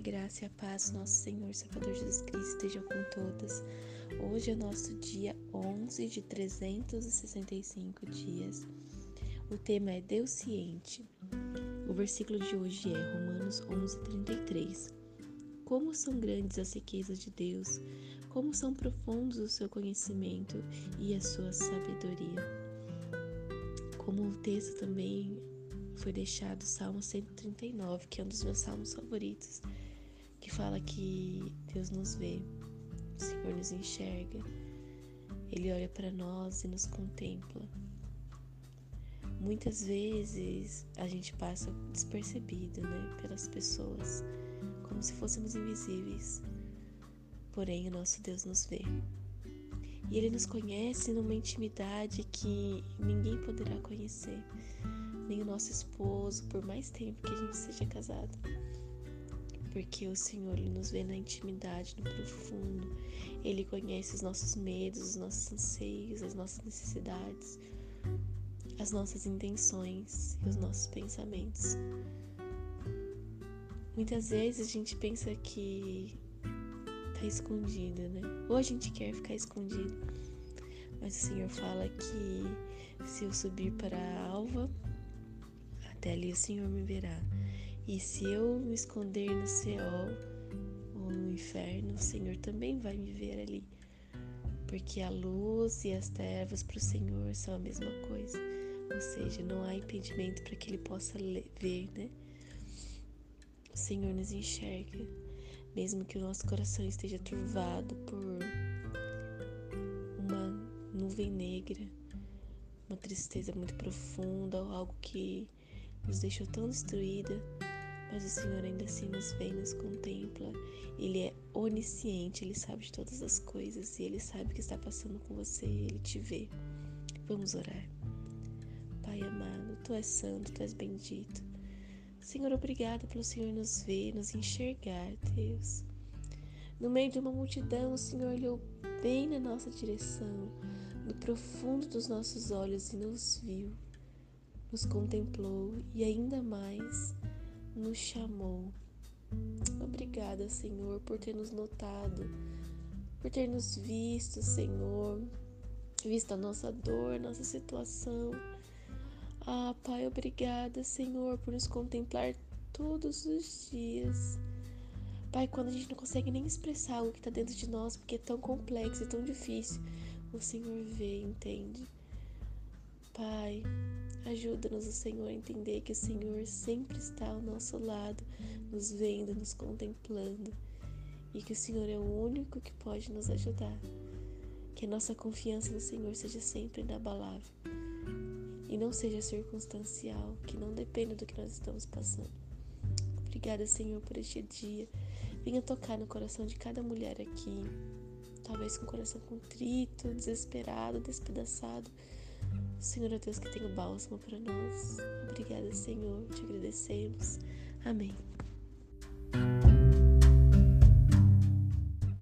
graça e a paz do nosso Senhor Salvador Jesus Cristo estejam com todas. Hoje é nosso dia 11 de 365 dias. O tema é Deus ciente. O versículo de hoje é Romanos 11:33. Como são grandes as riquezas de Deus, como são profundos o seu conhecimento e a sua sabedoria. Como o texto também foi deixado o Salmo 139, que é um dos meus salmos favoritos, que fala que Deus nos vê, o Senhor nos enxerga, Ele olha para nós e nos contempla. Muitas vezes a gente passa despercebido, né, pelas pessoas, como se fôssemos invisíveis. Porém, o nosso Deus nos vê. E Ele nos conhece numa intimidade que ninguém poderá conhecer nem o nosso esposo, por mais tempo que a gente seja casado. Porque o Senhor ele nos vê na intimidade, no profundo. Ele conhece os nossos medos, os nossos anseios, as nossas necessidades, as nossas intenções e os nossos pensamentos. Muitas vezes a gente pensa que tá escondido, né? Ou a gente quer ficar escondido. Mas o Senhor fala que se eu subir para a alva, até ali o Senhor me verá. E se eu me esconder no céu ou no inferno, o Senhor também vai me ver ali. Porque a luz e as trevas para o Senhor são a mesma coisa. Ou seja, não há impedimento para que Ele possa ver, né? O Senhor nos enxerga, mesmo que o nosso coração esteja turvado por uma nuvem negra, uma tristeza muito profunda ou algo que nos deixou tão destruída, mas o Senhor ainda assim nos vem, nos contempla. Ele é onisciente, ele sabe de todas as coisas e ele sabe o que está passando com você e ele te vê. Vamos orar. Pai amado, tu és santo, tu és bendito. Senhor, obrigado pelo Senhor nos ver, nos enxergar, Deus. No meio de uma multidão, o Senhor olhou bem na nossa direção, no profundo dos nossos olhos e nos viu nos contemplou e ainda mais nos chamou. Obrigada, Senhor, por ter nos notado, por ter nos visto, Senhor, visto a nossa dor, nossa situação. Ah, Pai, obrigada, Senhor, por nos contemplar todos os dias. Pai, quando a gente não consegue nem expressar algo que está dentro de nós, porque é tão complexo e tão difícil, o Senhor vê, entende. Pai, ajuda-nos, o Senhor, a entender que o Senhor sempre está ao nosso lado, nos vendo, nos contemplando e que o Senhor é o único que pode nos ajudar. Que a nossa confiança no Senhor seja sempre inabalável e não seja circunstancial, que não dependa do que nós estamos passando. Obrigada, Senhor, por este dia. Venha tocar no coração de cada mulher aqui, talvez com o coração contrito, desesperado, despedaçado Senhor, é Deus que tem o bálsamo para nós. Obrigada, Senhor. Te agradecemos. Amém.